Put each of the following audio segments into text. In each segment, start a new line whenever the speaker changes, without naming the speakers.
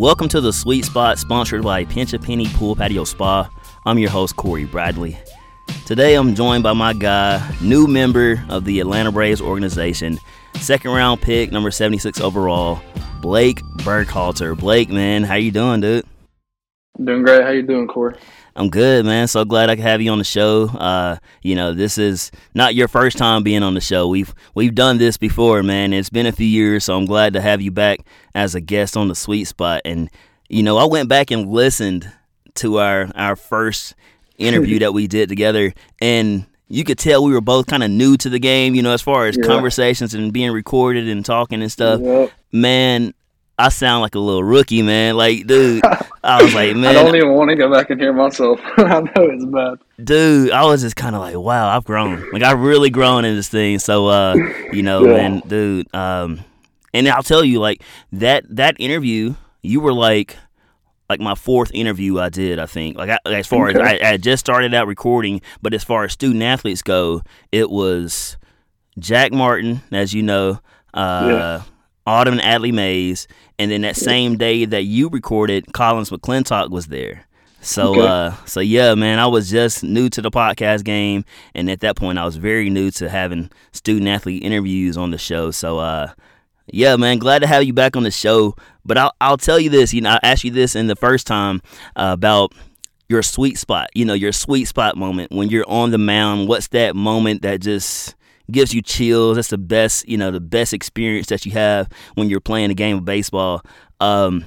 Welcome to the Sweet Spot, sponsored by Pinch a Penny Pool Patio Spa. I'm your host, Corey Bradley. Today I'm joined by my guy, new member of the Atlanta Braves organization, second round pick, number 76 overall, Blake Burkhalter. Blake, man, how you doing, dude?
Doing great. How you doing, Corey?
I'm good, man. So glad I could have you on the show. Uh, you know, this is not your first time being on the show. We've we've done this before, man. It's been a few years, so I'm glad to have you back as a guest on the Sweet Spot. And you know, I went back and listened to our our first interview that we did together, and you could tell we were both kind of new to the game. You know, as far as yeah. conversations and being recorded and talking and stuff. Yep. Man, I sound like a little rookie, man. Like, dude, I was like, man, I
don't even want to go back and hear myself. I know it's bad,
dude. I was just kind of like, wow, I've grown. Like, I've really grown in this thing. So, uh, you know, yeah. man, dude. Um, and I'll tell you, like that that interview, you were like, like my fourth interview I did. I think, like, I, as far okay. as I, I just started out recording, but as far as student athletes go, it was Jack Martin, as you know. Uh, yeah Autumn and Adley Mays, and then that same day that you recorded, Collins McClintock was there. So okay. uh so yeah, man, I was just new to the podcast game and at that point I was very new to having student athlete interviews on the show. So uh yeah, man, glad to have you back on the show. But I'll I'll tell you this, you know, I asked you this in the first time uh, about your sweet spot, you know, your sweet spot moment when you're on the mound. What's that moment that just gives you chills. That's the best, you know, the best experience that you have when you're playing a game of baseball. Um,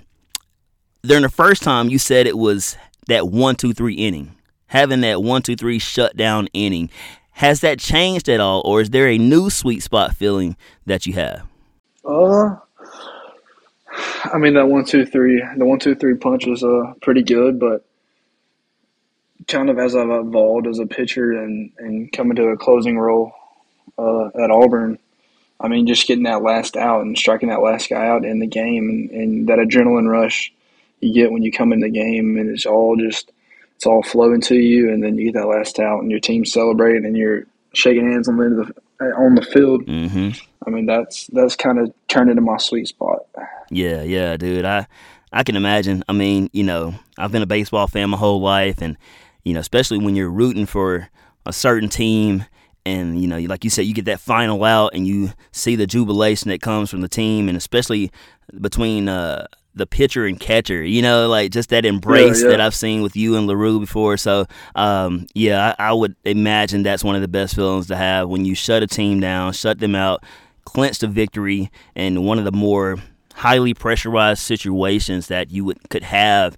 during the first time, you said it was that one, two, three inning, having that one, two, three shutdown inning. Has that changed at all, or is there a new sweet spot feeling that you have?
Uh, I mean that one, two, three, the one, two, three punch was uh pretty good, but kind of as I've evolved as a pitcher and and coming to a closing role, uh, at Auburn. I mean, just getting that last out and striking that last guy out in the game, and, and that adrenaline rush you get when you come in the game, and it's all just it's all flowing to you, and then you get that last out, and your team celebrating, and you're shaking hands on the on the field. Mm-hmm. I mean, that's that's kind of turned into my sweet spot.
Yeah, yeah, dude. I I can imagine. I mean, you know, I've been a baseball fan my whole life, and you know, especially when you're rooting for a certain team and you know like you said you get that final out and you see the jubilation that comes from the team and especially between uh, the pitcher and catcher you know like just that embrace yeah, yeah. that i've seen with you and larue before so um, yeah I, I, would imagine that's one of the best feelings to have when you shut a team down shut them out clinch the victory and one of the more highly pressurized situations that you would could have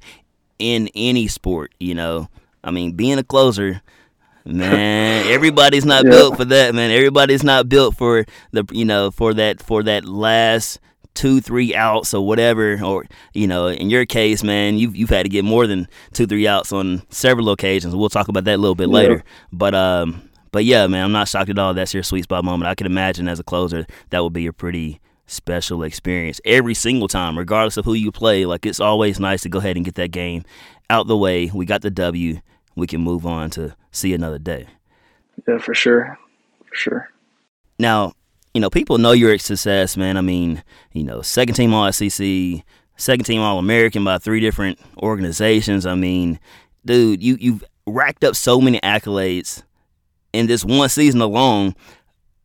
in any sport you know i mean being a closer Man, everybody's not yeah. built for that, man. Everybody's not built for the you know for that for that last two three outs or whatever or you know in your case man you've, you've had to get more than two three outs on several occasions. We'll talk about that a little bit yeah. later. But um but yeah man i'm not shocked at all. That's your sweet spot moment. I can imagine as a closer that would be a pretty special experience every single time regardless of who you play. Like it's always nice to go ahead and get that game out the way. We got the w. We can move on to see another day.
Yeah, for sure. For sure.
Now, you know, people know you're a success, man. I mean, you know, second team All SEC, second team All American by three different organizations. I mean, dude, you you've racked up so many accolades in this one season alone.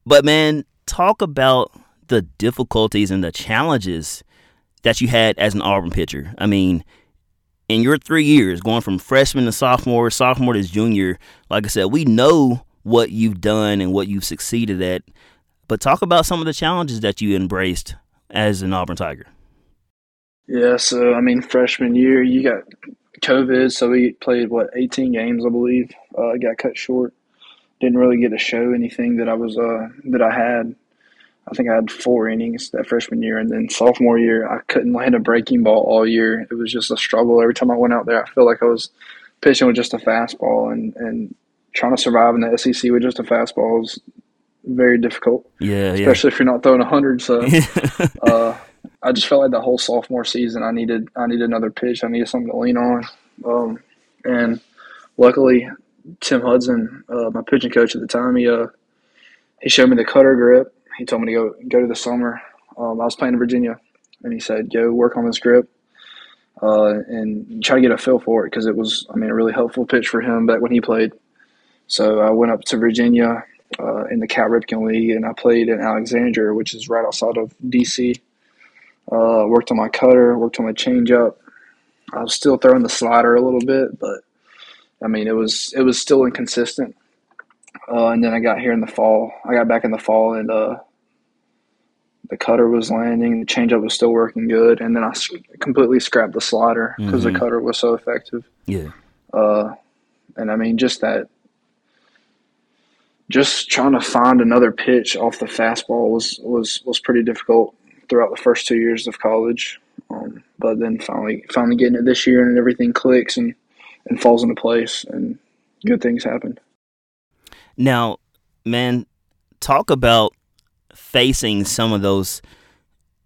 But man, talk about the difficulties and the challenges that you had as an Auburn pitcher. I mean, in your three years, going from freshman to sophomore, sophomore to junior, like I said, we know what you've done and what you've succeeded at. But talk about some of the challenges that you embraced as an Auburn Tiger.
Yeah, so I mean, freshman year, you got COVID, so we played what 18 games, I believe. Uh, got cut short. Didn't really get to show anything that I was uh, that I had. I think I had four innings that freshman year, and then sophomore year I couldn't land a breaking ball all year. It was just a struggle every time I went out there. I felt like I was pitching with just a fastball, and and trying to survive in the SEC with just a fastball is very difficult.
Yeah,
especially yeah. if you're not throwing hundred. So, uh, I just felt like the whole sophomore season I needed I needed another pitch. I needed something to lean on, um, and luckily Tim Hudson, uh, my pitching coach at the time, he uh, he showed me the cutter grip he told me to go go to the summer. Um, I was playing in Virginia, and he said, "Go work on this grip." uh, and try to get a feel for it because it was, I mean, a really helpful pitch for him back when he played. So I went up to Virginia uh, in the Cal Ripken League, and I played in Alexandria, which is right outside of DC. Uh, worked on my cutter, worked on my changeup. I was still throwing the slider a little bit, but I mean, it was it was still inconsistent. Uh, and then I got here in the fall. I got back in the fall, and uh, the cutter was landing. The changeup was still working good, and then I completely scrapped the slider because mm-hmm. the cutter was so effective.
Yeah.
Uh, and I mean, just that just trying to find another pitch off the fastball was was was pretty difficult throughout the first two years of college. Um, but then finally finally getting it this year and everything clicks and and falls into place and good things happen.
Now, man, talk about facing some of those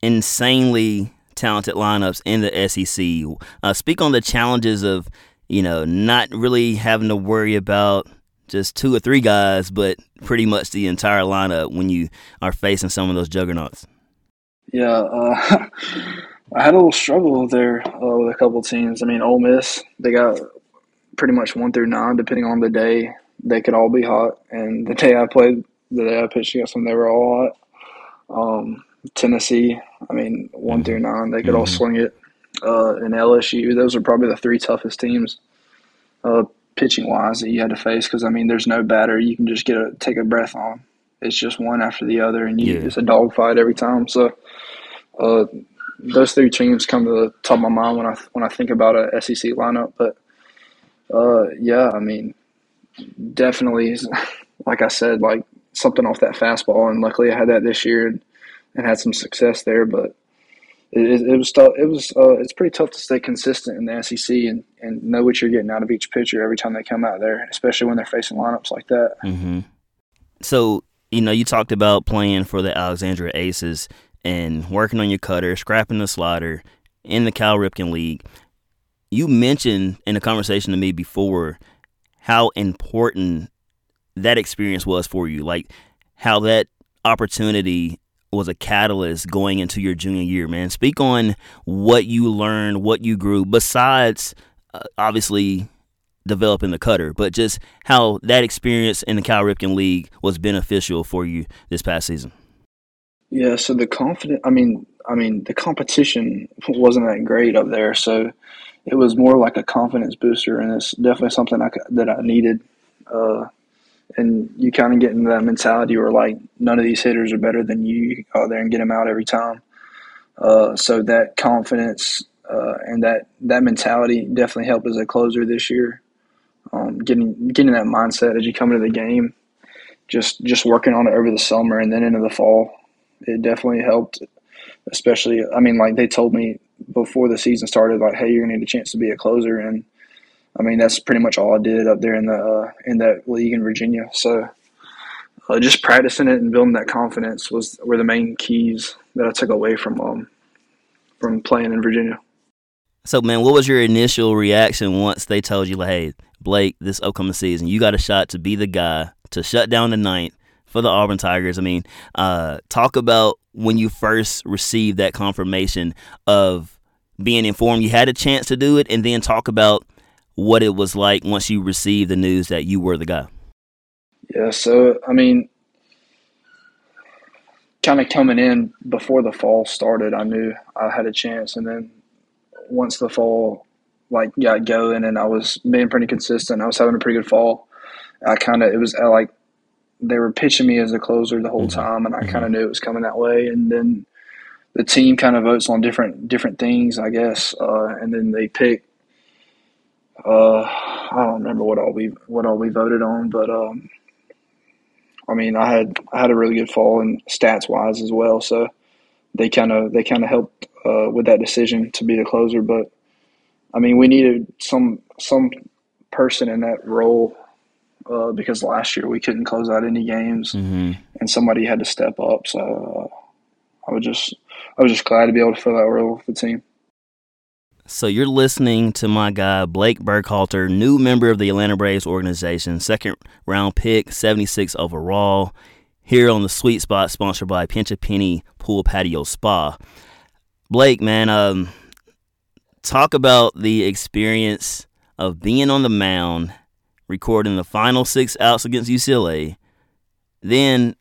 insanely talented lineups in the SEC. Uh, speak on the challenges of you know not really having to worry about just two or three guys, but pretty much the entire lineup when you are facing some of those juggernauts?
Yeah, uh, I had a little struggle there uh, with a couple teams. I mean, Ole Miss, they got pretty much one through nine, depending on the day. They could all be hot, and the day I played, the day I pitched against them, they were all hot. Um, Tennessee, I mean, one mm-hmm. through nine, they could mm-hmm. all swing it. Uh, and LSU, those are probably the three toughest teams. Uh, pitching wise that you had to face because I mean there's no batter you can just get a take a breath on. It's just one after the other, and you, yeah. it's a dogfight every time. So uh, those three teams come to the top of my mind when I when I think about a SEC lineup. But uh, yeah, I mean definitely, like I said, like something off that fastball, and luckily I had that this year and, and had some success there. But it, it was tough. It was uh, it's pretty tough to stay consistent in the SEC and, and know what you're getting out of each pitcher every time they come out there, especially when they're facing lineups like that.
Mm-hmm. So you know, you talked about playing for the Alexandria Aces and working on your cutter, scrapping the slider in the Cal Ripken League. You mentioned in a conversation to me before how important that experience was for you, like how that opportunity was a catalyst going into your junior year, man. Speak on what you learned, what you grew, besides uh, obviously developing the cutter, but just how that experience in the Cal Ripken League was beneficial for you this past season.
Yeah, so the confident, I mean, I mean, the competition wasn't that great up there, so it was more like a confidence booster, and it's definitely something I, that I needed. Uh, and you kind of get into that mentality where like none of these hitters are better than you. You go out there and get them out every time. Uh, so that confidence uh, and that that mentality definitely helped as a closer this year. Um, getting getting that mindset as you come into the game, just just working on it over the summer and then into the fall, it definitely helped. Especially, I mean, like they told me before the season started, like, hey, you're gonna need a chance to be a closer, and I mean, that's pretty much all I did up there in the uh, in that league in Virginia. So uh, just practicing it and building that confidence was were the main keys that I took away from um, from playing in Virginia.
So, man, what was your initial reaction once they told you, like, hey, Blake, this upcoming season, you got a shot to be the guy to shut down the ninth for the Auburn Tigers? I mean, uh, talk about when you first received that confirmation of being informed you had a chance to do it, and then talk about what it was like once you received the news that you were the guy.
Yeah, so I mean, kind of coming in before the fall started, I knew I had a chance, and then once the fall like got going and I was being pretty consistent, I was having a pretty good fall. I kind of it was like they were pitching me as a closer the whole mm-hmm. time, and I mm-hmm. kind of knew it was coming that way. And then the team kind of votes on different different things, I guess, uh, and then they pick uh, I don't remember what all we what all we voted on, but um, I mean, I had I had a really good fall in stats wise as well, so they kind of they kind of helped uh, with that decision to be the closer. But I mean, we needed some some person in that role uh, because last year we couldn't close out any games, mm-hmm. and somebody had to step up. So uh, I was just I was just glad to be able to fill that role with the team.
So you're listening to my guy Blake Burkhalter, new member of the Atlanta Braves organization, second round pick, 76 overall, here on the Sweet Spot, sponsored by Pinch a Penny Pool Patio Spa. Blake, man, um, talk about the experience of being on the mound, recording the final six outs against UCLA, then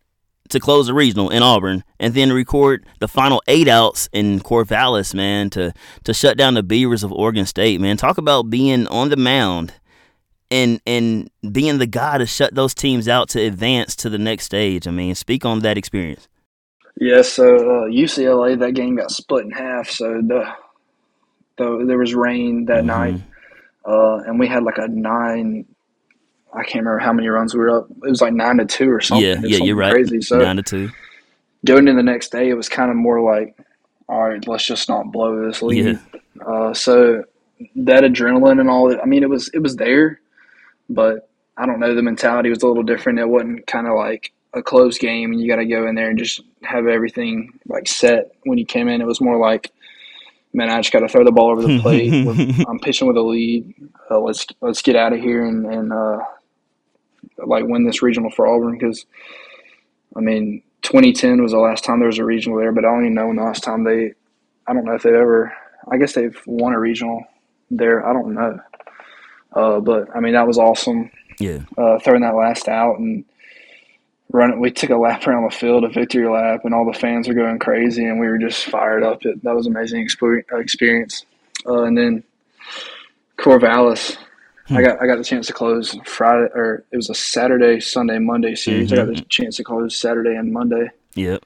to close the regional in Auburn, and then record the final eight outs in Corvallis, man, to to shut down the Beavers of Oregon State, man. Talk about being on the mound and and being the guy to shut those teams out to advance to the next stage. I mean, speak on that experience.
Yeah, so uh, UCLA that game got split in half. So the, the there was rain that mm-hmm. night, uh, and we had like a nine. I can't remember how many runs we were up. It was like nine to two or something.
Yeah, yeah, you're right. Crazy. So nine to two.
Going in the next day, it was kind of more like, all right, let's just not blow this lead. Yeah. Uh, so that adrenaline and all that. I mean, it was it was there, but I don't know. The mentality was a little different. It wasn't kind of like a close game and you got to go in there and just have everything like set when you came in. It was more like, man, I just got to throw the ball over the plate. I'm pitching with a lead. Uh, let's let's get out of here and and uh, like win this regional for Auburn because, I mean, 2010 was the last time there was a regional there, but I don't even know when the last time they. I don't know if they've ever. I guess they've won a regional there. I don't know. Uh, but I mean, that was awesome.
Yeah.
Uh, throwing that last out and running. We took a lap around the field, a victory lap, and all the fans were going crazy, and we were just fired up. It that was an amazing experience. Uh, and then Corvallis, hmm. I got I got the chance to close Friday, or it was a Saturday, Sunday, Monday series. Mm-hmm. I got the mm-hmm. chance to close Saturday and Monday.
Yep.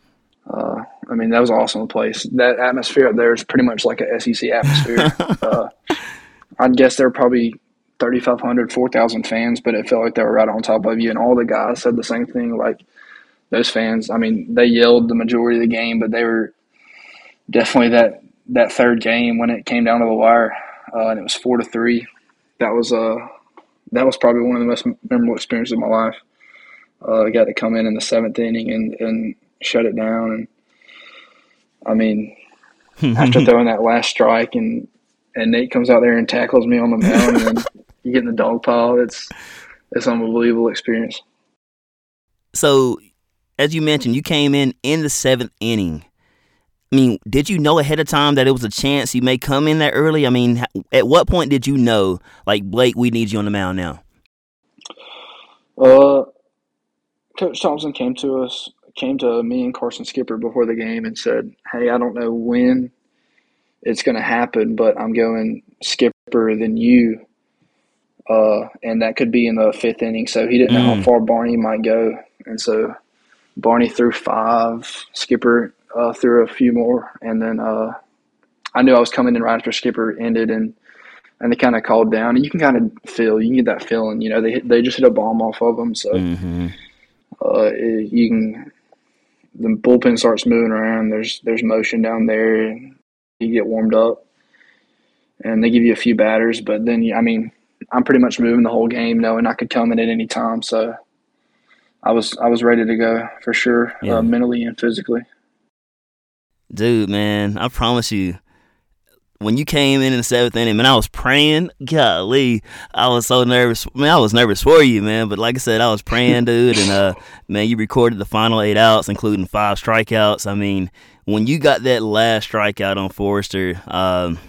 Uh, I mean, that was an awesome place. That atmosphere up there is pretty much like a SEC atmosphere. uh, I'd guess there were probably 3,500, 4,000 fans, but it felt like they were right on top of you. And all the guys said the same thing. Like those fans, I mean, they yelled the majority of the game, but they were definitely that that third game when it came down to the wire, uh, and it was four to three. That was uh that was probably one of the most memorable experiences of my life. Uh, I got to come in in the seventh inning and and shut it down, and I mean, after throwing that last strike and and Nate comes out there and tackles me on the mound, and you get in the dog pile. It's it's an unbelievable experience.
So, as you mentioned, you came in in the seventh inning. I mean, did you know ahead of time that it was a chance you may come in that early? I mean, at what point did you know, like Blake, we need you on the mound now?
Uh, Coach Thompson came to us, came to me and Carson Skipper before the game and said, "Hey, I don't know when it's going to happen, but I'm going Skipper than you uh, and that could be in the fifth inning. So he didn't mm. know how mm. far Barney might go, and so Barney threw five. Skipper uh, threw a few more, and then uh, I knew I was coming in right after Skipper ended, and and they kind of called down, and you can kind of feel, you can get that feeling, you know, they hit, they just hit a bomb off of them, so mm-hmm. Uh, it, you can the bullpen starts moving around. There's there's motion down there. You get warmed up, and they give you a few batters, but then I mean I'm pretty much moving the whole game, knowing I could come in at any time. So I was I was ready to go for sure, uh, yeah. uh, mentally and physically.
Dude, man, I promise you, when you came in in the seventh inning, man, I was praying. Golly, I was so nervous. Man, I was nervous for you, man. But like I said, I was praying, dude. And uh, man, you recorded the final eight outs, including five strikeouts. I mean, when you got that last strikeout on Forrester, um,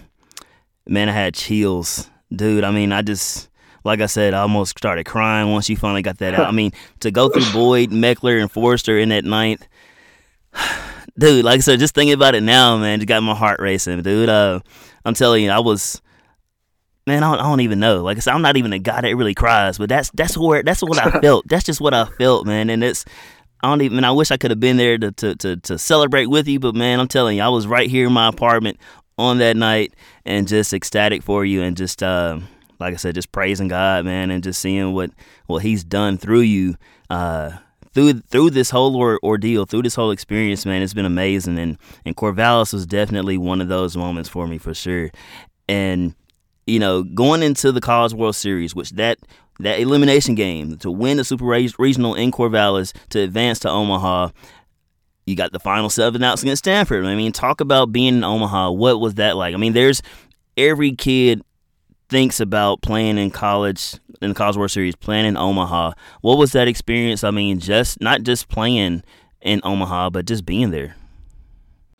man, I had chills dude, I mean, I just like I said, I almost started crying once you finally got that out. I mean, to go through Boyd, Meckler, and Forrester in that ninth, dude. Like I said, just thinking about it now, man, just got my heart racing, dude. Uh, I'm telling you, I was. Man, I don't, I don't even know. Like I said, I'm not even a guy that really cries, but that's that's where that's what I felt. That's just what I felt, man. And it's I don't even. I wish I could have been there to, to to to celebrate with you, but man, I'm telling you, I was right here in my apartment on that night and just ecstatic for you and just uh, like I said, just praising God, man, and just seeing what what He's done through you. Uh, through through this whole or, ordeal, through this whole experience, man, it's been amazing. And and Corvallis was definitely one of those moments for me for sure. And you know, going into the College World Series, which that that elimination game to win the Super Regional in Corvallis to advance to Omaha, you got the final seven outs against Stanford. I mean, talk about being in Omaha. What was that like? I mean, there's every kid thinks about playing in college in the College World Series, playing in Omaha. What was that experience? I mean, just not just playing in Omaha, but just being there.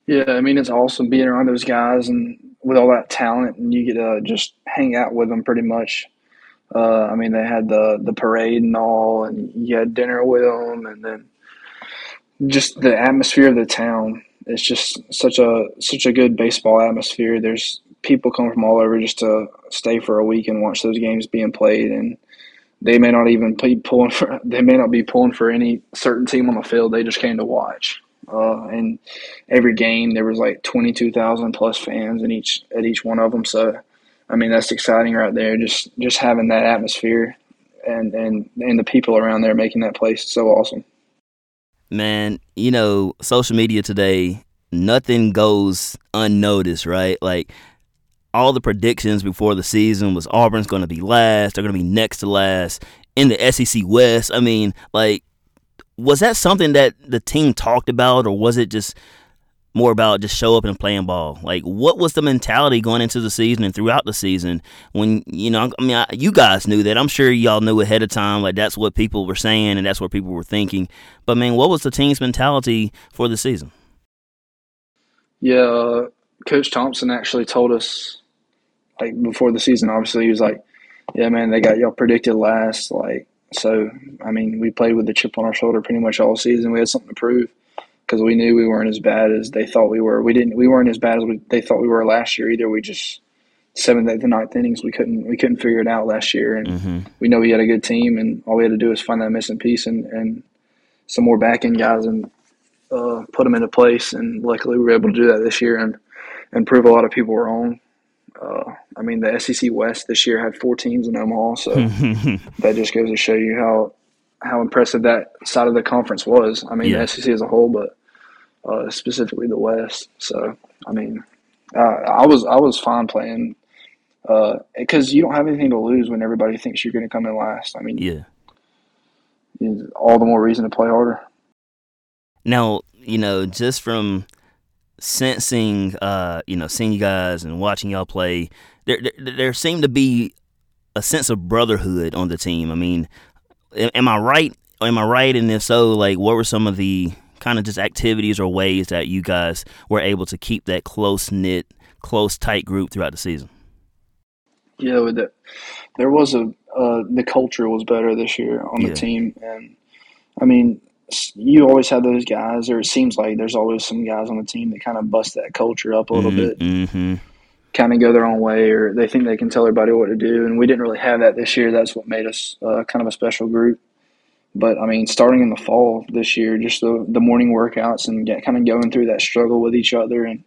Yeah, I mean it's awesome being around those guys, and with all that talent, and you get to just hang out with them pretty much. Uh, I mean, they had the the parade and all, and you had dinner with them, and then just the atmosphere of the town. It's just such a such a good baseball atmosphere. There's people come from all over just to stay for a week and watch those games being played, and they may not even be pulling for they may not be pulling for any certain team on the field. They just came to watch. Uh, and every game there was like twenty two thousand plus fans in each at each one of them. So, I mean that's exciting right there. Just just having that atmosphere and and and the people around there making that place so awesome.
Man, you know, social media today, nothing goes unnoticed, right? Like all the predictions before the season was Auburn's going to be last. They're going to be next to last in the SEC West. I mean, like, was that something that the team talked about, or was it just more about just show up and playing ball? Like, what was the mentality going into the season and throughout the season when, you know, I mean, I, you guys knew that. I'm sure y'all knew ahead of time, like, that's what people were saying and that's what people were thinking. But, man, what was the team's mentality for the season?
Yeah, Coach Thompson actually told us like before the season. Obviously, he was like, "Yeah, man, they got y'all predicted last." Like, so I mean, we played with the chip on our shoulder pretty much all season. We had something to prove because we knew we weren't as bad as they thought we were. We didn't. We weren't as bad as we, they thought we were last year either. We just seventh, eighth, and ninth innings. We couldn't. We couldn't figure it out last year, and mm-hmm. we know we had a good team, and all we had to do was find that missing piece and and some more back end guys and uh, put them into place. And luckily, we were able to do that this year and and prove a lot of people wrong. Uh, I mean, the SEC West this year had four teams in Omaha, so that just goes to show you how how impressive that side of the conference was. I mean, yeah. the SEC as a whole, but uh, specifically the West. So, I mean, uh, I was I was fine playing because uh, you don't have anything to lose when everybody thinks you're going to come in last. I mean,
yeah,
all the more reason to play harder.
Now, you know, just from sensing, uh, you know, seeing you guys and watching y'all play, there, there, there seemed to be a sense of brotherhood on the team. I mean, am I right? Am I right? And if so, like, what were some of the kind of just activities or ways that you guys were able to keep that close knit, close tight group throughout the season?
Yeah, with that, there was a uh, the culture was better this year on the team, and I mean, you always have those guys, or it seems like there's always some guys on the team that kind of bust that culture up a little mm-hmm, bit,
mm-hmm.
kind of go their own way, or they think they can tell everybody what to do. And we didn't really have that this year. That's what made us uh, kind of a special group. But I mean, starting in the fall this year, just the the morning workouts and get, kind of going through that struggle with each other and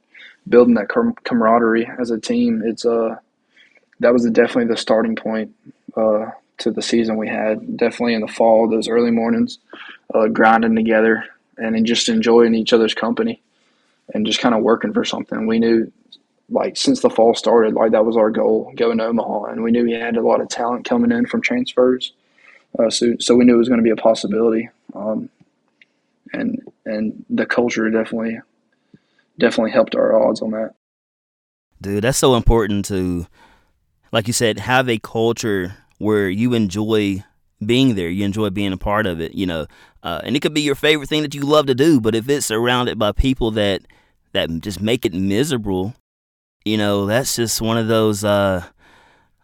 building that com- camaraderie as a team. It's uh that was definitely the starting point uh, to the season we had. Definitely in the fall, those early mornings uh, grinding together and just enjoying each other's company and just kind of working for something. We knew, like, since the fall started, like, that was our goal going to Omaha. And we knew we had a lot of talent coming in from transfers. Uh, so, so we knew it was going to be a possibility. Um, and, and the culture definitely, definitely helped our odds on that.
Dude, that's so important to, like you said, have a culture where you enjoy being there. You enjoy being a part of it, you know. Uh, and it could be your favorite thing that you love to do, but if it's surrounded by people that that just make it miserable, you know, that's just one of those uh,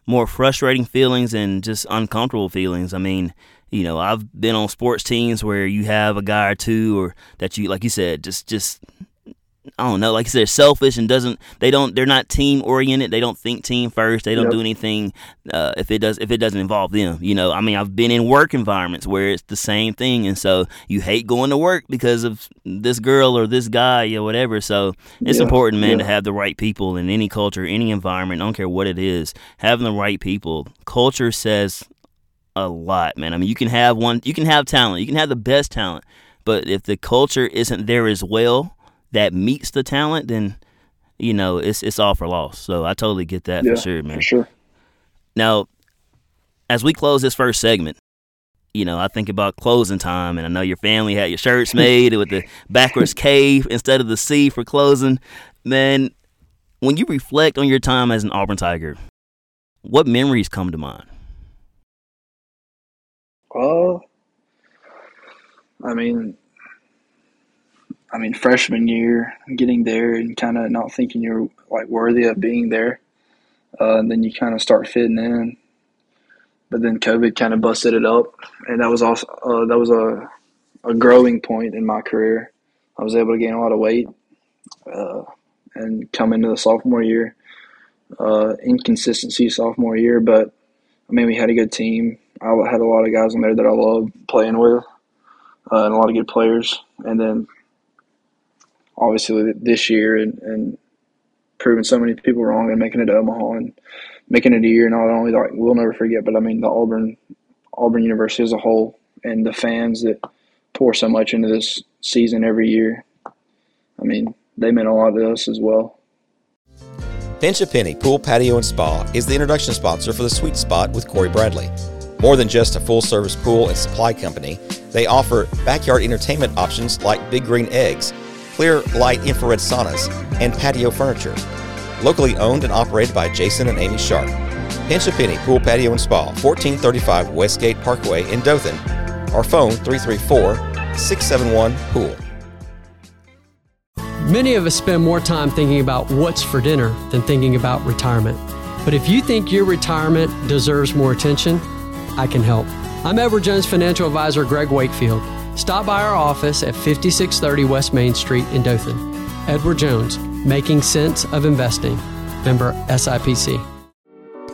more frustrating feelings and just uncomfortable feelings. I mean, you know, I've been on sports teams where you have a guy or two, or that you, like you said, just just I don't know, like I said, they're selfish and doesn't they don't they're not team oriented. They don't think team first. They don't yep. do anything uh, if it does if it doesn't involve them. You know, I mean, I've been in work environments where it's the same thing, and so you hate going to work because of this girl or this guy or whatever. So it's yeah. important, man, yeah. to have the right people in any culture, any environment. I don't care what it is. Having the right people, culture says a lot, man. I mean, you can have one, you can have talent, you can have the best talent, but if the culture isn't there as well that meets the talent, then you know it's it's all for loss. So I totally get that
yeah,
for sure, man.
For sure.
Now, as we close this first segment, you know, I think about closing time, and I know your family had your shirts made with the backwards K instead of the C for closing. Man, when you reflect on your time as an Auburn Tiger, what memories come to mind?
Uh, I mean, I mean, freshman year, getting there and kind of not thinking you're like worthy of being there, uh, and then you kind of start fitting in. But then COVID kind of busted it up, and that was also uh, that was a a growing point in my career. I was able to gain a lot of weight, uh, and come into the sophomore year, uh, inconsistency sophomore year. But I mean, we had a good team. I had a lot of guys in there that I loved playing with, uh, and a lot of good players. And then obviously this year and, and proving so many people wrong and making it to Omaha and making it a year not only like we'll never forget, but I mean the Auburn Auburn University as a whole and the fans that pour so much into this season every year. I mean, they meant a lot to us as well.
Pinch a Penny Pool, Patio, and Spa is the introduction sponsor for the Sweet Spot with Corey Bradley. More than just a full service pool and supply company, they offer backyard entertainment options like Big Green Eggs, clear light infrared saunas, and patio furniture. Locally owned and operated by Jason and Amy Sharp. Pinch a Penny Pool, Patio, and Spa, 1435 Westgate Parkway in Dothan, or phone 334 671 Pool.
Many of us spend more time thinking about what's for dinner than thinking about retirement. But if you think your retirement deserves more attention, I can help. I'm Edward Jones financial advisor Greg Wakefield. Stop by our office at 5630 West Main Street in Dothan. Edward Jones, making sense of investing. Member SIPC.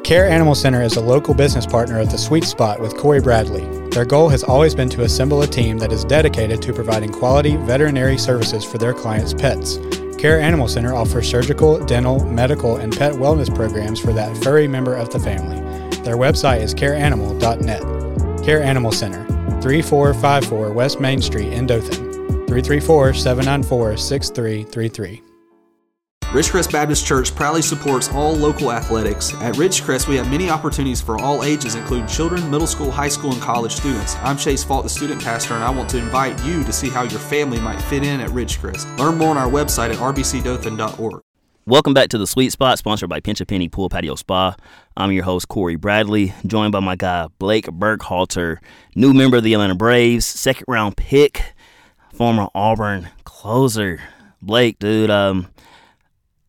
Care Animal Center is a local business partner of the Sweet Spot with Corey Bradley. Their goal has always been to assemble a team that is dedicated to providing quality veterinary services for their clients' pets. Care Animal Center offers surgical, dental, medical, and pet wellness programs for that furry member of the family. Their website is careanimal.net. Care Animal Center, 3454 West Main Street in Dothan, 334 794 6333.
Ridgecrest Baptist Church proudly supports all local athletics. At Ridgecrest, we have many opportunities for all ages, including children, middle school, high school, and college students. I'm Chase Fault, the student pastor, and I want to invite you to see how your family might fit in at Ridgecrest. Learn more on our website at rbcdothan.org.
Welcome back to the Sweet Spot, sponsored by Pinch a Penny Pool Patio Spa. I'm your host, Corey Bradley, joined by my guy, Blake Burkhalter, new member of the Atlanta Braves, second round pick, former Auburn closer. Blake, dude, um,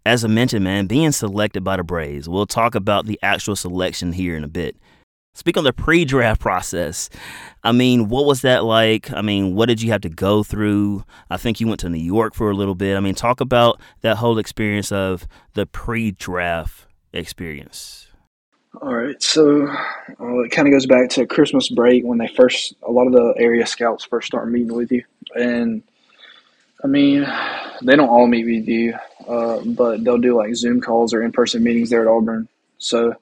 as I mentioned, man, being selected by the Braves. We'll talk about the actual selection here in a bit. Speak on the pre draft process. I mean, what was that like? I mean, what did you have to go through? I think you went to New York for a little bit. I mean, talk about that whole experience of the pre draft experience.
All right, so uh, it kind of goes back to Christmas break when they first, a lot of the area scouts first start meeting with you. And I mean, they don't all meet with you, uh, but they'll do like Zoom calls or in person meetings there at Auburn. So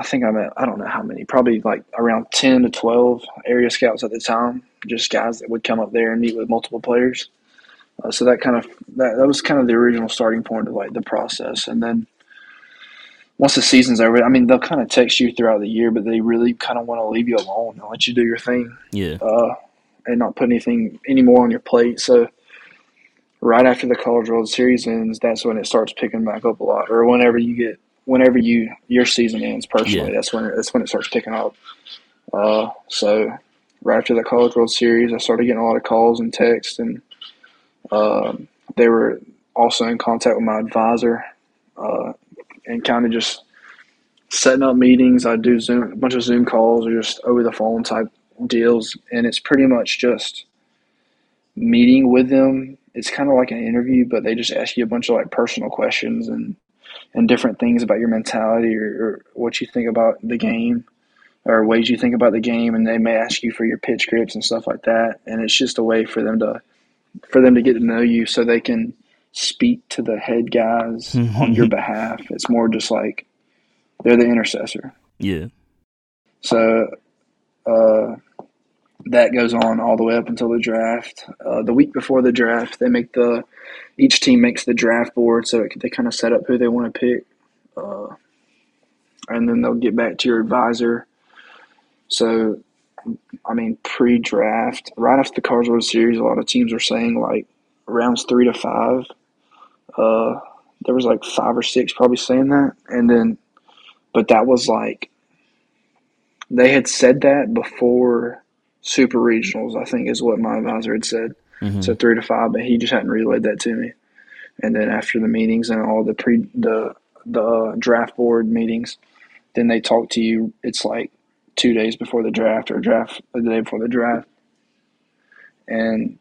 I think I'm at, I don't know how many, probably like around 10 to 12 area scouts at the time, just guys that would come up there and meet with multiple players. Uh, so that kind of, that, that was kind of the original starting point of like the process. And then once the season's over, I mean, they'll kind of text you throughout the year, but they really kind of want to leave you alone and let you do your thing.
Yeah.
Uh, and not put anything any more on your plate. So, right after the College World Series ends, that's when it starts picking back up a lot. Or whenever you get, whenever you your season ends personally,
Yeah.
that's when that's when it starts picking up. Uh, so right after the College World Series, I started getting a lot of calls and texts, and um, they were also in contact with my advisor, uh, and kind of just setting up meetings. I do Zoom, a bunch of Zoom calls or just over the phone type deals, and it's pretty much just meeting with them. It's kind of like an interview, but they just ask you a bunch of like personal questions and and different things about your mentality or, or what you think about the game or ways you think about the game, and they may ask you for your pitch grips and stuff like that. And it's just a way for them to for them to get to know you, so they can speak to the head guys on your behalf. It's more just like they're the intercessor.
Yeah.
So uh, that goes on all the way up until the draft. Uh, the week before the draft, they make the each team makes the draft board, so it, they kind of set up who they want to pick, uh, and then they'll get back to your advisor. So, I mean, pre-draft, right after the Cars World Series, a lot of teams are saying like rounds three to five. Uh, there was like five or six probably saying that, and then, but that was like they had said that before super regionals, I think is what my advisor had said.
Mhm.
so three to five. But he just hadn't relayed that to me. And then after the meetings and all the pre the the uh, draft board meetings, then they talk to you. It's like two days before the draft or draft the day before the draft, and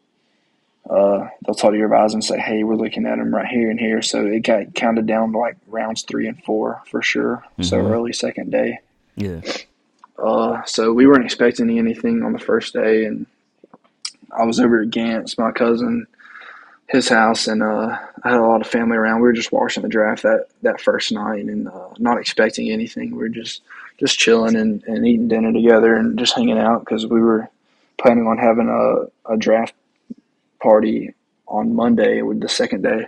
uh, they'll talk to your advisor and say, "Hey, we're looking at him right here and here." So it got counted down to like rounds three and four for sure. So
Mhm.
early second day.
Yeah.
Uh, so we weren't expecting anything on the first day, and I was over at Gant's, my cousin, his house, and uh, I had a lot of family around. We were just watching the draft that, that first night, and uh, not expecting anything. We were just just chilling and, and eating dinner together and just hanging out because we were planning on having a, a draft party on Monday with the second day,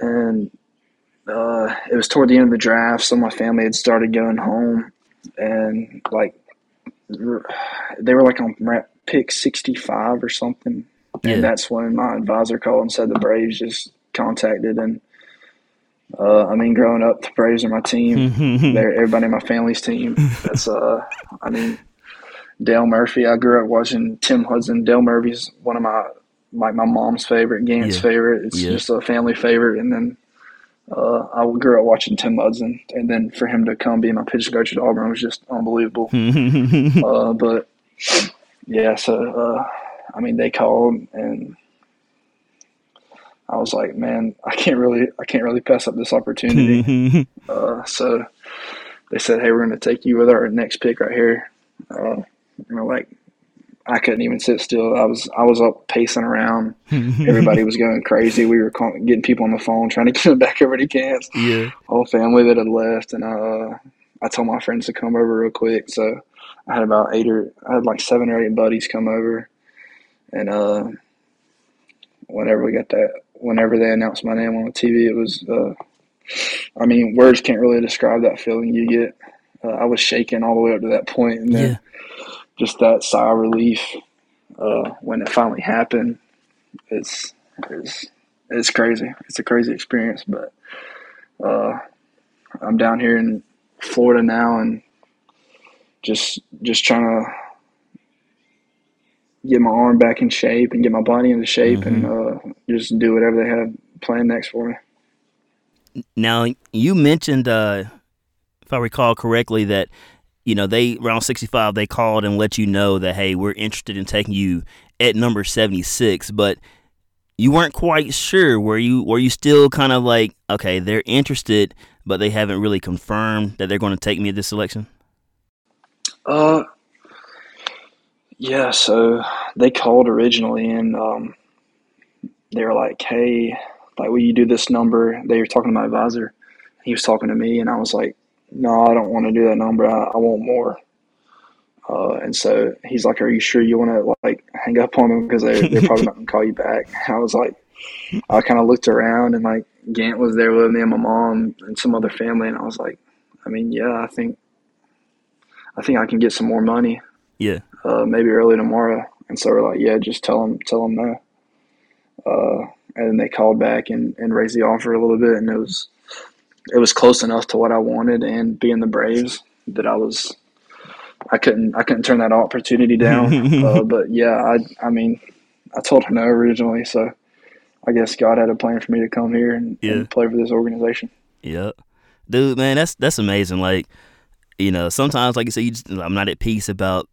and uh, it was toward the end of the draft. So my family had started going home, and like they were like on pick sixty five or something,
Yeah.
and that's when my advisor called and said the Braves just contacted and. Uh, I mean, growing up, the Braves are my team. They're everybody in my family's team. That's uh, I mean, Dale Murphy. I grew up watching Tim Hudson. Dale Murphy's one of my like my mom's favorite, Gant's
Yeah.
favorite. It's
Yeah.
just a family favorite. And then uh, I grew up watching Tim Hudson, and then for him to come be my pitching coach at Auburn was just unbelievable. uh, but yeah, so uh, I mean, they called and. I was like, man, I can't really, I can't really pass up this opportunity. Uh, so they said, "Hey, we're going to take you with our next pick right here." Uh, and we're like, I couldn't even sit still. I was I was up pacing around. Everybody was going crazy. We were calling, getting people on the phone, trying to get them back over to Gant's.
yeah.
Whole family that had left, and uh, I told my friends to come over real quick. So I had about eight or I had like seven or eight buddies come over, and uh, whenever we got that, whenever they announced my name on the TV, it was. Uh, I mean, words can't really describe that feeling you get. Uh, I was shaking all the way up to that point, and then just that sigh of relief uh, when it finally happened. It's it's it's crazy. It's a crazy experience, but uh, I'm down here in Florida now, and just just trying to get my arm back in shape and get my body into shape, and uh, just do whatever they have planned next for me.
Now you mentioned, uh, if I recall correctly, that you know they round sixty five they called and let you know that hey we're interested in taking you at number seventy six, but you weren't quite sure. Were you? Were you still kind of like okay they're interested, but they haven't really confirmed that they're going to take me at this selection?
Uh, yeah. So they called originally, and um, they were like, "Hey, like, will you do this number?" They were talking to my advisor. He was talking to me, and I was like, "No, I don't want to do that number. I, I want more." Uh, and so he's like, "Are you sure you want to like hang up on them because they they're probably not gonna call you back?" I was like, I kind of looked around, and like Gant was there with me and my mom and some other family, and I was like, I mean, yeah, I think I think I can get some more money,
Yeah.
uh, maybe early tomorrow. And so we're like, yeah, just tell them, tell them no. Uh, and then they called back and, and raised the offer a little bit, and it was it was close enough to what I wanted, and being the Braves that I was, I couldn't I couldn't turn that opportunity down. uh, but yeah, I I mean, I told her no originally, so I guess God had a plan for me to come here and,
Yeah.
and play for this organization.
Yep. Dude, man, that's that's amazing. Like, you know, sometimes like you say, you just, I'm not at peace about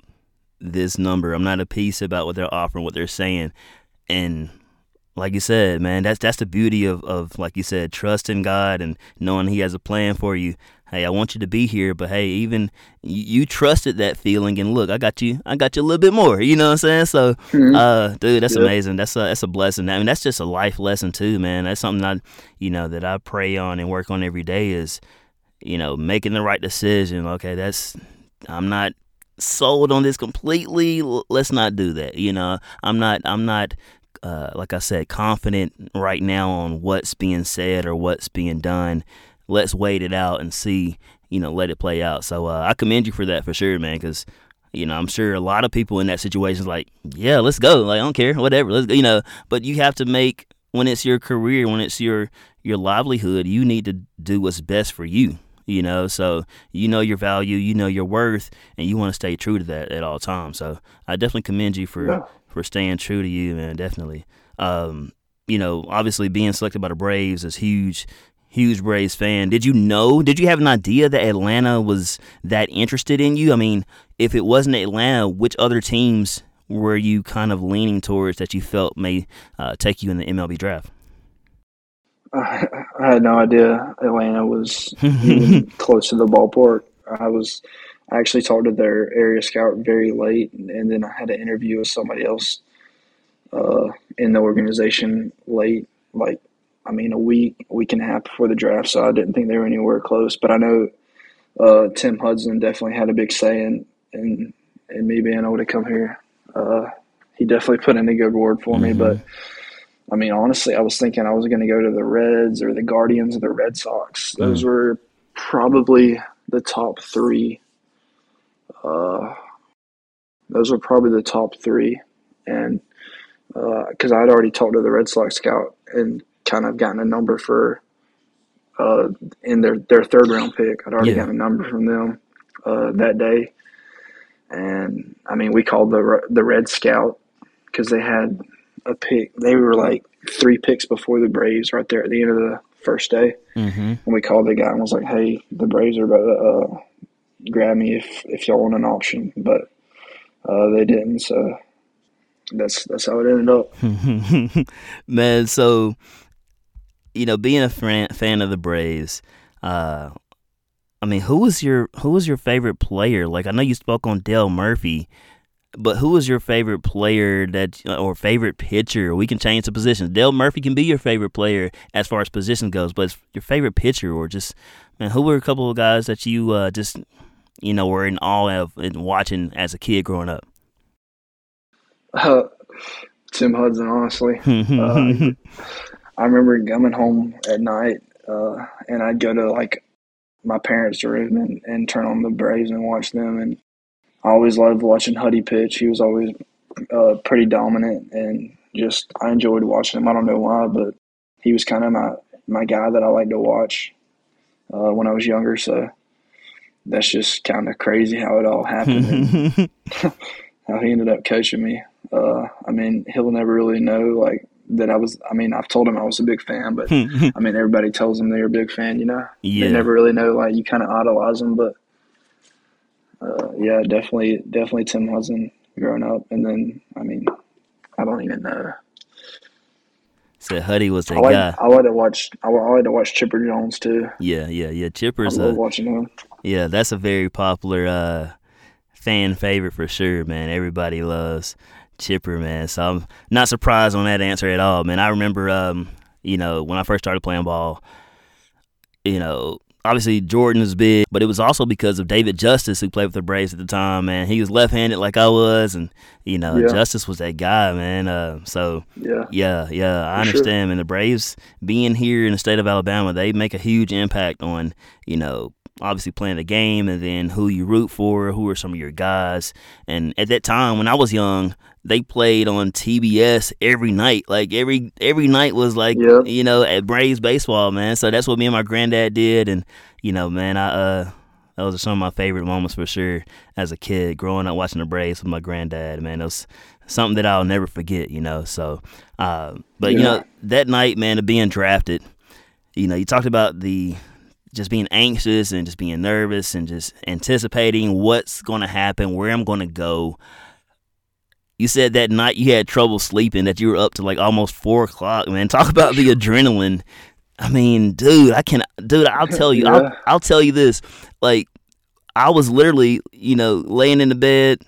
this number. I'm not at peace about what they're offering, what they're saying. And like you said, man, that's that's the beauty of, of like you said, trusting God and knowing He has a plan for you. Hey, I want you to be here, but hey, even you, you trusted that feeling, and look, I got you, I got you a little bit more. You know what I'm saying? So, uh, dude, that's
Yeah.
amazing. That's a that's a blessing. I mean, that's just a life lesson too, man. That's something I, you know, that I pray on and work on every day is, you know, making the right decision. Okay, that's I'm not sold on this completely. Let's not do that. You know, I'm not I'm not uh, like I said confident right now on what's being said or what's being done. Let's wait it out and see. You know, let it play out. So uh, I commend you for that for sure, man. Because you know, I'm sure a lot of people in that situation is like, yeah, let's go. Like I don't care, whatever. Let's. You know, but you have to make when it's your career, when it's your your livelihood, you need to do what's best for you. You know, so you know your value, you know your worth, and you want to stay true to that at all times. So I definitely commend you for
Yeah.
For staying true to you, man. Definitely. Um, you know, obviously being selected by the Braves is huge. Huge Braves fan. Did you know? Did you have an idea that Atlanta was that interested in you? I mean, if it wasn't Atlanta, which other teams were you kind of leaning towards that you felt may uh, take you in the MLB draft?
I, I had no idea Atlanta was close to the ballpark. I was I actually talked to their area scout very late, and then I had an interview with somebody else uh, in the organization late, like I mean a week, week and a half before the draft. So I didn't think they were anywhere close. But I know uh, Tim Hudson definitely had a big say in in, in me being able to come here. Uh, he definitely put in a good word for me, but. I mean, honestly, I was thinking I was going to go to the Reds or the Guardians or the Red Sox. Those mm. were probably the top three. Uh, those were probably the top three, and because uh, I'd already talked to the Red Sox scout and kind of gotten a number for uh, in their their third round pick. I'd already yeah. gotten a number from them uh, that day, and I mean, we called the the Red Scout because they had a pick. They were like three picks before the Braves, right there at the end of the first day. Mm-hmm. And we called the guy and was like, "Hey, the Braves are about to uh, grab me if if y'all want an option," but uh, they didn't. So that's that's how it ended up.
Man, so you know, being a fan fan of the Braves. Uh, I mean, who was your who was your favorite player? Like, I know you spoke on Dale Murphy, but who was your favorite player that or favorite pitcher? We can change the positions. Dale Murphy can be your favorite player as far as position goes, but your favorite pitcher or just man, who were a couple of guys that you uh, just you know were in awe of and watching as a kid growing up?
Uh, Tim Hudson, honestly. uh, I remember coming home at night, uh, and I'd go to like my parents' room and, and turn on the Braves and watch them, and I always loved watching Huddy pitch. He was always uh, pretty dominant, and just I enjoyed watching him. I don't know why, but he was kind of my my guy that I liked to watch uh, when I was younger. So that's just kind of crazy how it all happened. how he ended up coaching me. Uh, I mean, he'll never really know like that I was. I mean, I've told him I was a big fan, but I mean, everybody tells him they're a big fan. You know, yeah. they never really know. Like you kind of idolize them, but uh, yeah, definitely, definitely Tim Hudson growing up, and then I mean, I don't even know.
Said Huddy was that
I like,
guy.
I like to watch. I, I like to watch Chipper Jones too.
Yeah, yeah, yeah. Chipper's.
I love watching him.
Yeah, that's a very popular uh, fan favorite for sure, man. Everybody loves Chipper, man. So I'm not surprised on that answer at all, man. I remember, um, you know, when I first started playing ball, you know, obviously Jordan was big, but it was also because of David Justice who played with the Braves at the time, man. He was left-handed like I was, and you know yeah. Justice was that guy, man. Uh, so
yeah,
yeah, yeah, I For understand. Sure. And the Braves being here in the state of Alabama, they make a huge impact on you know obviously playing the game and then who you root for, who are some of your guys. And at that time when I was young, they played on TBS every night. Like every every night was like you know at Braves baseball, man. So that's what me and my granddad did and you know, man, I uh those are some of my favorite moments for sure as a kid growing up watching the Braves with my granddad, man. It was something that I'll never forget, you know. So uh but yeah. you know, that night, man, of being drafted, you know, you talked about the just being anxious and just being nervous and just anticipating what's going to happen, where I'm going to go. You said that night you had trouble sleeping, that you were up to like almost four o'clock, man. Talk about the adrenaline. I mean, dude, I can, dude, I'll tell you, yeah. I'll, I'll tell you this. Like, I was literally, you know, laying in the bed.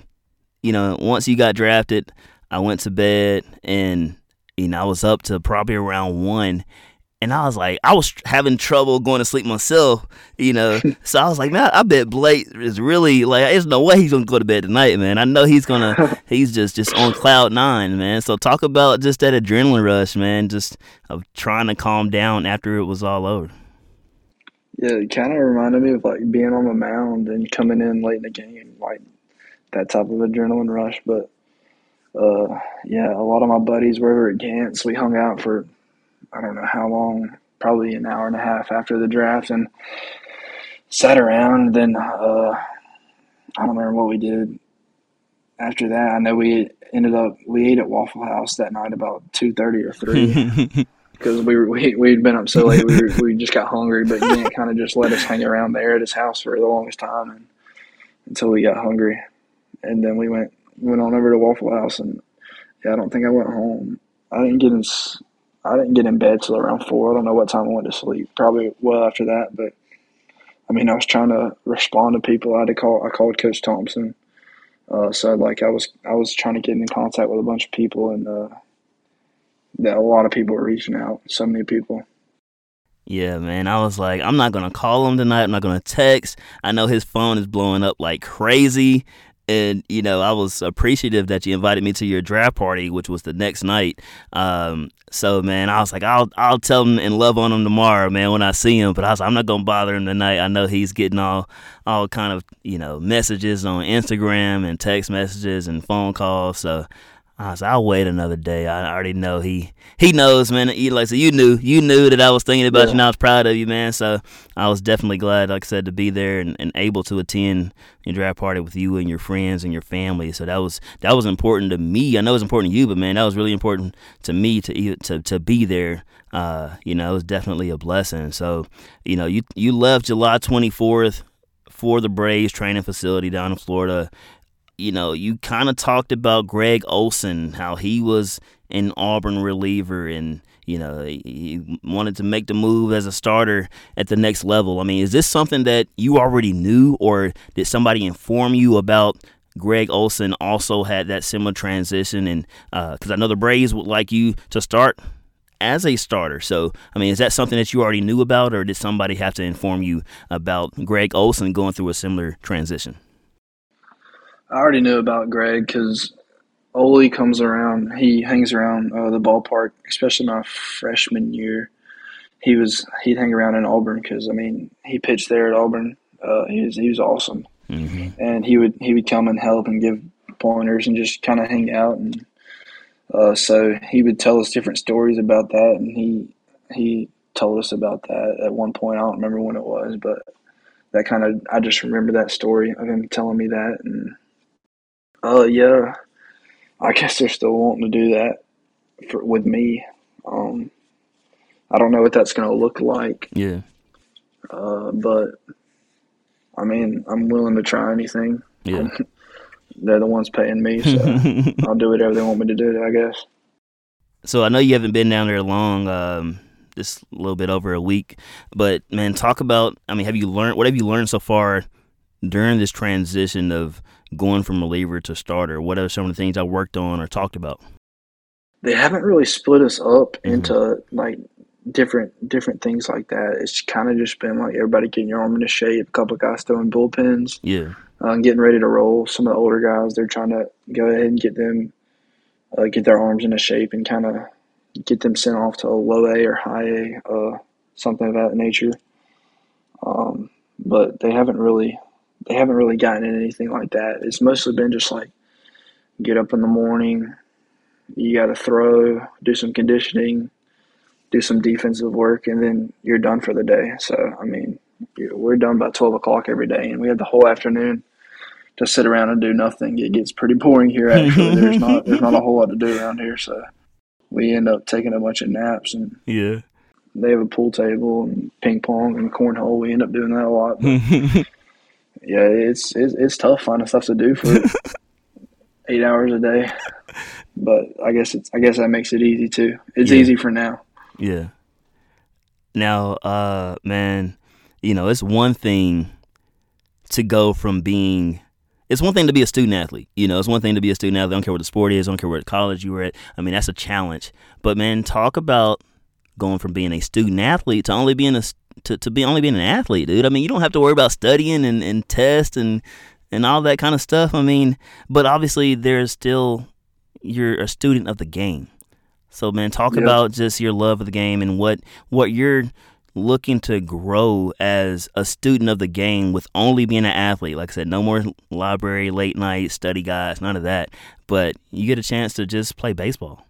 You know, once you got drafted, I went to bed and, you know, I was up to probably around one and I was like, I was having trouble going to sleep myself, you know. so I was like, man, I bet Blake is really like, there's no way he's gonna go to bed tonight, man. I know he's gonna, he's just just on cloud nine, man. So talk about just that adrenaline rush, man, just of trying to calm down after it was all over.
Yeah, it kind of reminded me of like being on the mound and coming in late in the game, like that type of adrenaline rush. But uh, yeah, a lot of my buddies were over at Gant's. We hung out for I don't know how long, probably an hour and a half after the draft, and sat around. Then uh, I don't remember what we did. after that, I know we ended up we ate at Waffle House that night about two thirty or three because we were, we we'd been up so late we were, we just got hungry. But Gant kind of just let us hang around there at his house for the longest time and, until we got hungry, and then we went went on over to Waffle House and yeah, I don't think I went home. I didn't get in. I didn't get in bed till around four. I don't know what time I went to sleep. Probably well after that, but I mean, I was trying to respond to people. I had to call. I called Coach Thompson. Uh, so like I was, I was trying to get in contact with a bunch of people, and uh, that a lot of people were reaching out. So many people.
Yeah, man. I was like, I'm not gonna call him tonight. I'm not gonna text. I know his phone is blowing up like crazy, and you know I was appreciative that you invited me to your draft party, which was the next night. Um, so man, I was like, I'll I'll tell him and love on him tomorrow, man, when I see him. But I was like, I'm not gonna bother him tonight. I know he's getting all all kind of you know messages on Instagram and text messages and phone calls. So I was, I'll wait another day. I already know he he knows, man. He, like so, you knew you knew that I was thinking about yeah. you, and I was proud of you, man. So I was definitely glad, like I said, to be there and, and able to attend your draft party with you and your friends and your family. So that was that was important to me. I know it's important to you, but man, that was really important to me to to to be there. Uh, you know, it was definitely a blessing. So you know, you you left July twenty fourth for the Braves training facility down in Florida you know, you kind of talked about Gregg Olson, how he was an Auburn reliever and, you know, he wanted to make the move as a starter at the next level. I mean, is this something that you already knew or did somebody inform you about Gregg Olson also had that similar transition? And because uh, I know the Braves would like you to start as a starter. So, I mean, is that something that you already knew about, or did somebody have to inform you about Gregg Olson going through a similar transition?
I already knew about Gregg because Oli comes around. He hangs around uh, the ballpark, especially my freshman year. He was he'd hang around in Auburn because I mean he pitched there at Auburn. Uh, he was he was awesome, mm-hmm. and he would he would come and help and give pointers and just kind of hang out and uh, so he would tell us different stories about that and he he told us about that at one point. I don't remember when it was, but that kind of I just remember that story of him telling me that and uh, yeah, I guess they're still wanting to do that for with me. Um, I don't know what that's going to look like.
Yeah.
Uh, but I mean, I'm willing to try anything.
Yeah.
They're the ones paying me, so I'll do whatever they want me to do. I guess.
So I know you haven't been down there long. Um, just a little bit over a week, but man, talk about. I mean, have you learned? What have you learned so far during this transition of going from reliever to starter? What are some of the things I worked on or talked about?
They haven't really split us up mm-hmm. into like different different things like that. It's kind of just been like everybody getting your arm into shape. A couple of guys throwing bullpens.
Yeah.
Uh, getting ready to roll. Some of the older guys, they're trying to go ahead and get them, uh, get their arms in into shape and kind of get them sent off to a low A or high A, uh, something of that nature. Um, but they haven't really they haven't really gotten in anything like that. It's mostly been just like get up in the morning, you got to throw, do some conditioning, do some defensive work, and then you're done for the day. So, I mean, we're done by 12 o'clock every day, and we have the whole afternoon to sit around and do nothing. It gets pretty boring here, actually. there's, not, there's not a whole lot to do around here. So, we end up taking a bunch of naps and
yeah.
They have a pool table and ping pong and cornhole. We end up doing that a lot. yeah, it's, it's it's tough finding stuff to do for eight hours a day. But I guess it's I guess that makes it easy too. It's yeah. easy for now.
Yeah. Now, uh, man, you know, it's one thing to go from being it's one thing to be a student athlete. You know, it's one thing to be a student athlete. I don't care what the sport is. I don't care what college you were at. I mean, that's a challenge. But man, talk about going from being a student athlete to only being a to, to be only being an athlete, dude. I mean, you don't have to worry about studying and, and tests and and all that kind of stuff. I mean, but obviously there's still you're a student of the game. So man, talk yep. about just your love of the game and what what you're looking to grow as a student of the game with only being an athlete. Like I said, no more library late night study guys, none of that. But you get a chance to just play baseball.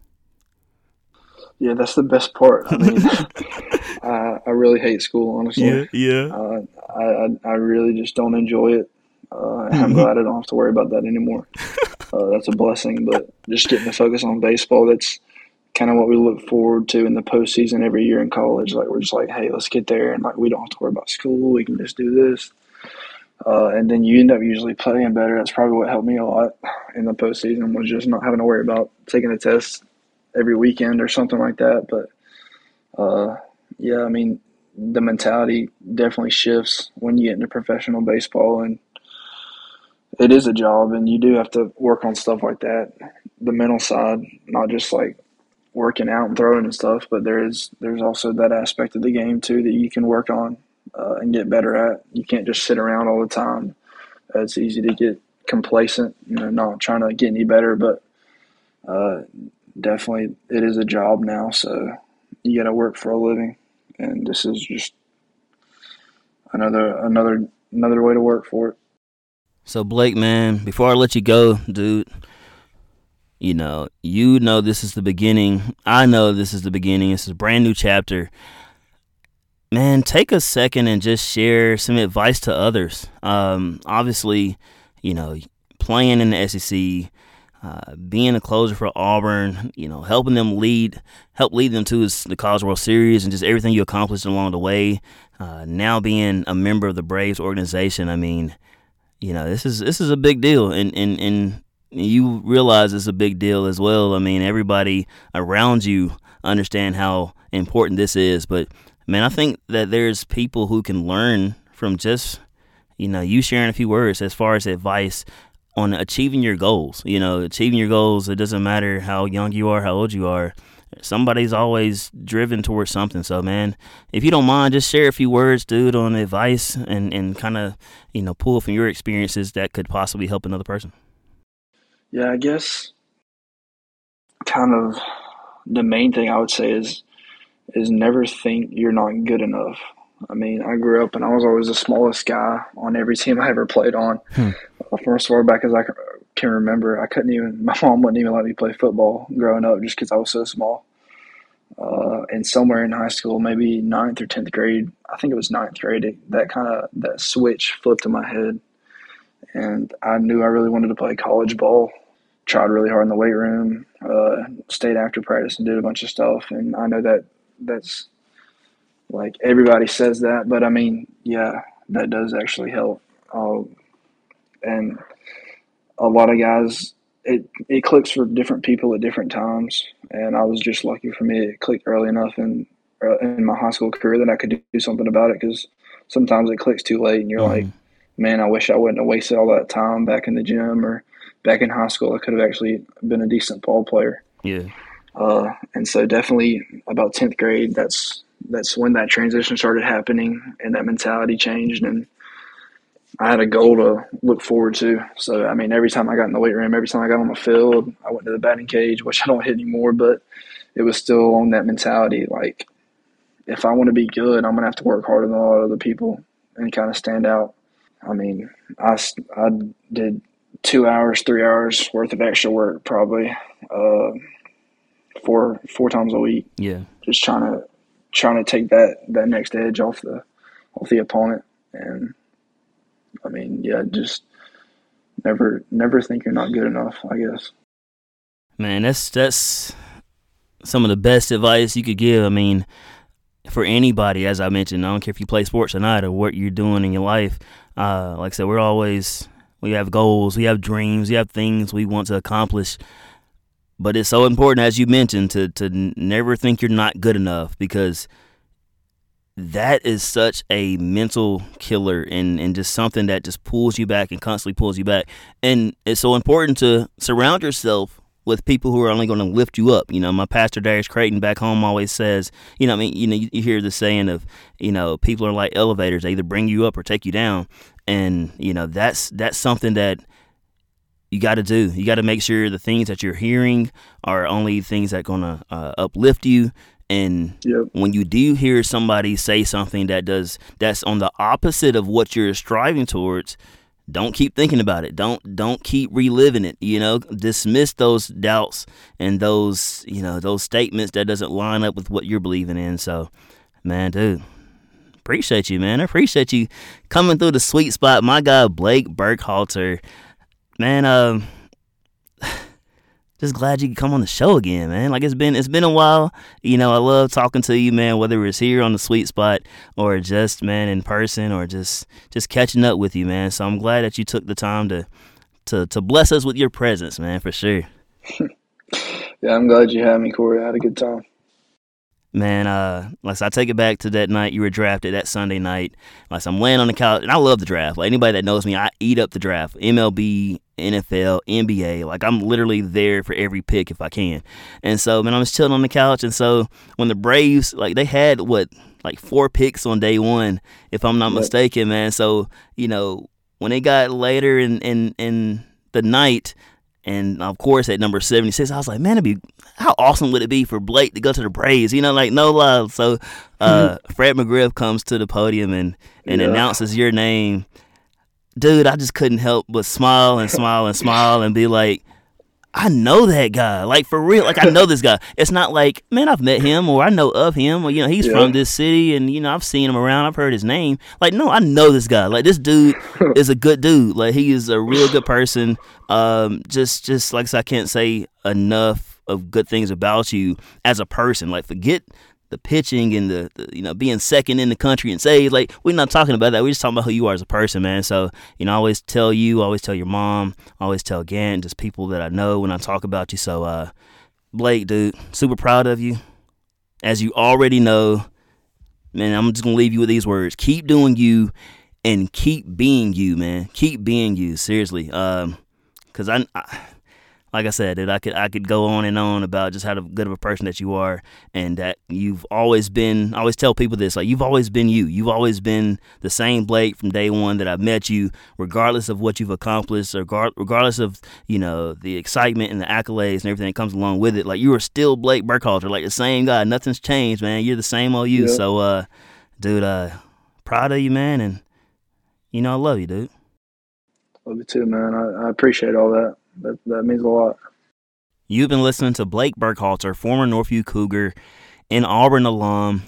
Yeah, that's the best part. I mean, I, I really hate school, honestly.
Yeah, yeah.
Uh, I, I, I really just don't enjoy it. Uh, I'm glad I don't have to worry about that anymore. uh, that's a blessing. But just getting to focus on baseball, that's kind of what we look forward to in the postseason every year in college. Like we're just like, hey, let's get there, and like we don't have to worry about school. We can just do this. Uh, and then you end up usually playing better. That's probably what helped me a lot in the postseason was just not having to worry about taking a test every weekend or something like that. But uh, yeah, I mean, the mentality definitely shifts when you get into professional baseball, and it is a job, and you do have to work on stuff like that, the mental side, not just like working out and throwing and stuff, but there is there's also that aspect of the game too that you can work on uh, and get better at. You can't just sit around all the time. It's easy to get complacent, you know, not trying to get any better, but uh, definitely it is a job now. So you got to work for a living, and this is just another another another way to work for it.
So Blake, man, before I let you go, dude, you know, you know this is the beginning. I know this is the beginning. This is a brand new chapter man, take a second and just share some advice to others. Um, obviously, you know, playing in the SEC, uh, being a closer for Auburn, you know, helping them lead, help lead them to the College World Series and just everything you accomplished along the way. Uh, now being a member of the Braves organization, I mean, you know, this is this is a big deal, and and and you realize it's a big deal as well. I mean, everybody around you understand how important this is, but man, I think that there's people who can learn from just, you know, you sharing a few words as far as advice on achieving your goals. You know, achieving your goals, it doesn't matter how young you are, how old you are. Somebody's always driven towards something. So, man, if you don't mind, just share a few words, dude, on advice and, and kind of, you know, pull from your experiences that could possibly help another person.
Yeah, I guess kind of the main thing I would say is is never think you're not good enough. I mean, I grew up and I was always the smallest guy on every team I ever played on. Hmm. From as far back as I can remember, I couldn't even, my mom wouldn't even let me play football growing up just because I was so small. Uh, and somewhere in high school, maybe ninth or 10th grade, I think it was ninth grade, it, that kind of, that switch flipped in my head. And I knew I really wanted to play college ball. Tried really hard in the weight room, uh, stayed after practice and did a bunch of stuff. And I know that that's like everybody says that, but I mean, yeah, that does actually help. Uh, and a lot of guys, it it clicks for different people at different times. And I was just lucky for me; it clicked early enough in uh, in my high school career that I could do something about it. Because sometimes it clicks too late, and you're mm-hmm. like, man, I wish I wouldn't have wasted all that time back in the gym or back in high school. I could have actually been a decent ball player.
Yeah.
Uh, and so definitely about 10th grade, that's, that's when that transition started happening and that mentality changed. And I had a goal to look forward to. So, I mean, every time I got in the weight room, every time I got on the field, I went to the batting cage, which I don't hit anymore, but it was still on that mentality. Like, if I want to be good, I'm going to have to work harder than a lot of other people and kind of stand out. I mean, I, I did two hours, three hours worth of extra work probably. Uh, four four times a week.
Yeah,
just trying to trying to take that that next edge off the off the opponent, and I mean, yeah, just never never think you're not good enough. I guess.
Man, that's that's some of the best advice you could give. I mean, for anybody, as I mentioned, I don't care if you play sports or not, or what you're doing in your life. Uh, like I said, we're always we have goals, we have dreams, we have things we want to accomplish but it's so important, as you mentioned, to to never think you're not good enough because that is such a mental killer and, and just something that just pulls you back and constantly pulls you back. And it's so important to surround yourself with people who are only going to lift you up. You know, my pastor Darius Creighton back home always says, you know, I mean, you know, you, you hear the saying of, you know, people are like elevators; they either bring you up or take you down. And you know, that's that's something that you got to do. You got to make sure the things that you're hearing are only things that going to uh, uplift you. And
yep.
when you do hear somebody say something that does that's on the opposite of what you're striving towards, don't keep thinking about it. Don't don't keep reliving it. You know, dismiss those doubts and those you know those statements that doesn't line up with what you're believing in. So, man, dude, appreciate you, man. I appreciate you coming through the sweet spot. My guy Blake Burkhalter man, uh, just glad you could come on the show again, man. Like it's been it's been a while. You know, I love talking to you, man. Whether it's here on the sweet spot or just man in person or just just catching up with you, man. So I'm glad that you took the time to to to bless us with your presence, man, for sure.
yeah, I'm glad you had me, Corey. I had a good time.
Man, uh, like I take it back to that night you were drafted, that Sunday night. Like I'm laying on the couch, and I love the draft. Like anybody that knows me, I eat up the draft. MLB, NFL, NBA. Like I'm literally there for every pick if I can. And so, man, I'm just chilling on the couch. And so when the Braves, like they had what, like four picks on day one, if I'm not mistaken, man. So you know when they got later in in in the night, and of course at number 76, I was like, man, it'd be how awesome would it be for Blake to go to the Braves? You know, like no love. So uh, mm-hmm. Fred McGriff comes to the podium and and yeah. announces your name dude, I just couldn't help but smile and smile and smile and be like, I know that guy. Like for real. Like I know this guy. It's not like, man, I've met him or I know of him or you know, he's yeah. from this city and you know, I've seen him around, I've heard his name. Like, no, I know this guy. Like this dude is a good dude. Like he is a real good person. Um, just just like I can't say enough of good things about you as a person. Like forget the pitching and the, the, you know being second in the country and say like we're not talking about that. We're just talking about who you are as a person man. So you know I always tell you always tell your mom always tell Gant just people that I know when I talk about you. So uh Blake dude super proud of you. As you already know man I'm just gonna leave you with these words. Keep doing you and keep being you man. Keep being you seriously. Um because I, I like I said, that I could I could go on and on about just how good of a person that you are, and that you've always been. I always tell people this: like you've always been you. You've always been the same Blake from day one that I've met you, regardless of what you've accomplished, or regardless of you know the excitement and the accolades and everything that comes along with it. Like you are still Blake Burkhalter, like the same guy. Nothing's changed, man. You're the same old you. So, uh, dude, uh, proud of you, man, and you know I love you, dude.
Love you too, man. I, I appreciate all that that, that means a lot.
You've been listening to Blake Burkhalter, former Northview Cougar and Auburn alum,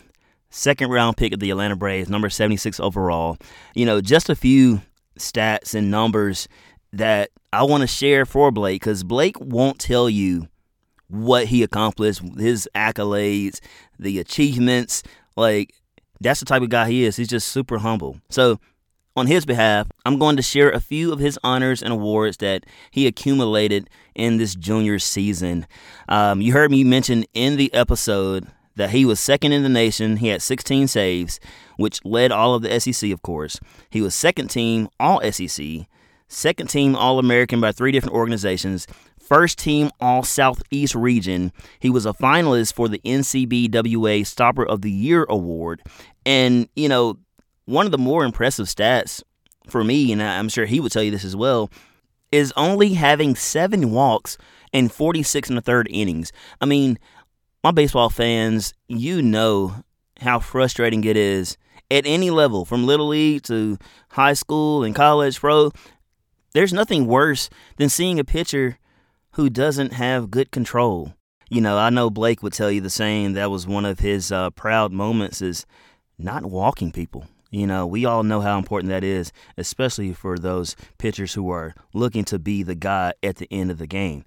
second round pick of the Atlanta Braves, number 76 overall. You know, just a few stats and numbers that I want to share for Blake because Blake won't tell you what he accomplished, his accolades, the achievements. Like, that's the type of guy he is. He's just super humble. So, on his behalf, I'm going to share a few of his honors and awards that he accumulated in this junior season. Um, you heard me mention in the episode that he was second in the nation. He had 16 saves, which led all of the SEC, of course. He was second team All SEC, second team All American by three different organizations, first team All Southeast region. He was a finalist for the NCBWA Stopper of the Year award. And, you know, one of the more impressive stats for me, and I'm sure he would tell you this as well, is only having seven walks in 46 and a third innings. I mean, my baseball fans, you know how frustrating it is at any level, from little league to high school and college pro. There's nothing worse than seeing a pitcher who doesn't have good control. You know, I know Blake would tell you the same. That was one of his uh, proud moments is not walking people. You know, we all know how important that is, especially for those pitchers who are looking to be the guy at the end of the game.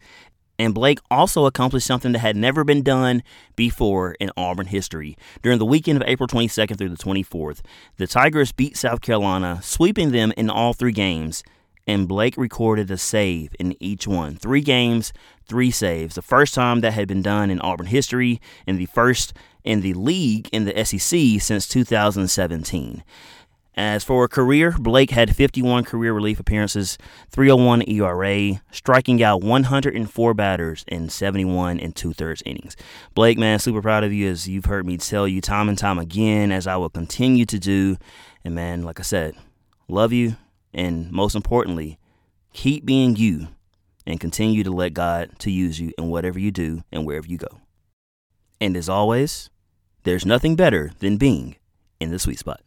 And Blake also accomplished something that had never been done before in Auburn history. During the weekend of April 22nd through the 24th, the Tigers beat South Carolina, sweeping them in all three games, and Blake recorded a save in each one. Three games, three saves. The first time that had been done in Auburn history, and the first in the league in the SEC since 2017. As for a career, Blake had 51 career relief appearances, 301 ERA, striking out 104 batters in 71 and two thirds innings. Blake, man, super proud of you as you've heard me tell you time and time again, as I will continue to do. And man, like I said, love you, and most importantly, keep being you and continue to let God to use you in whatever you do and wherever you go. And as always, there's nothing better than being in the sweet spot.